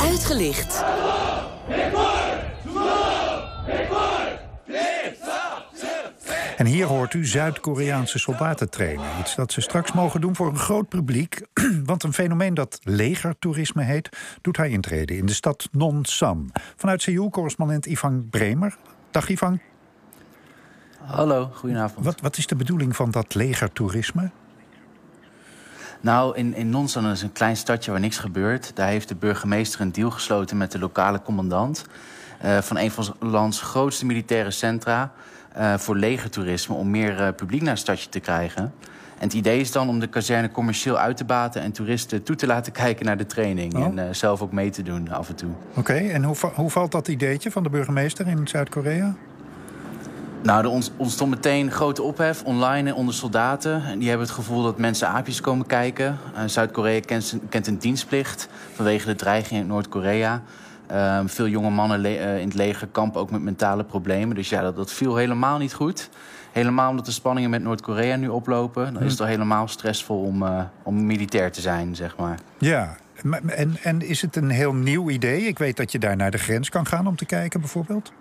Uitgelicht. En hier hoort u Zuid-Koreaanse soldaten trainen. Iets dat ze straks mogen doen voor een groot publiek. Want een fenomeen dat legertoerisme heet, doet hij intreden in de stad Nonsan. Vanuit Seoul correspondent Ivan Bremer. Dag Ivan. Hallo, goedenavond. Wat, wat is de bedoeling van dat legertoerisme? Nou, in, in Nonsan is een klein stadje waar niks gebeurt. Daar heeft de burgemeester een deal gesloten met de lokale commandant... Uh, van een van lands grootste militaire centra... Uh, voor legertoerisme, om meer uh, publiek naar het stadje te krijgen. En het idee is dan om de kazerne commercieel uit te baten... en toeristen toe te laten kijken naar de training. Oh. En zelf ook mee te doen af en toe. Oké, okay, en hoe, hoe valt dat ideetje van de burgemeester in Zuid-Korea? Nou, er ontstond meteen grote ophef online onder soldaten. En die hebben het gevoel dat mensen aapjes komen kijken. Uh, Zuid-Korea kent, kent, een dienstplicht vanwege de dreiging in Noord-Korea. Uh, veel jonge mannen uh, in het leger kampen ook met mentale problemen. Dus ja, dat, dat, viel helemaal niet goed. Helemaal omdat de spanningen met Noord-Korea nu oplopen. Dan is het al helemaal stressvol om, uh, om militair te zijn, zeg maar. Ja, en, en is het een heel nieuw idee? Ik weet dat je daar naar de grens kan gaan om te kijken, bijvoorbeeld.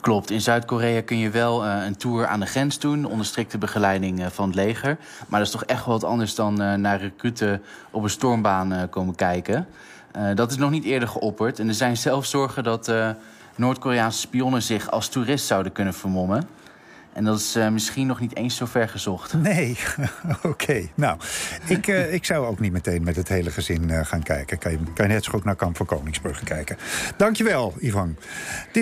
Klopt. In Zuid-Korea kun je wel uh, een tour aan de grens doen... onder strikte begeleiding uh, van het leger. Maar dat is toch echt wel wat anders dan uh, naar recruten op een stormbaan komen kijken. dat is nog niet eerder geopperd. En er zijn zelfs zorgen dat Noord-Koreaanse spionnen zich als toerist zouden kunnen vermommen. En dat is misschien nog niet eens zo ver gezocht. Nee, oké. Nou, ik, ik zou ook niet meteen met het hele gezin gaan kijken. Kan je, kan je net zo goed naar Kamp van Koningsbrugge kijken. Dankjewel, Ivan. Dit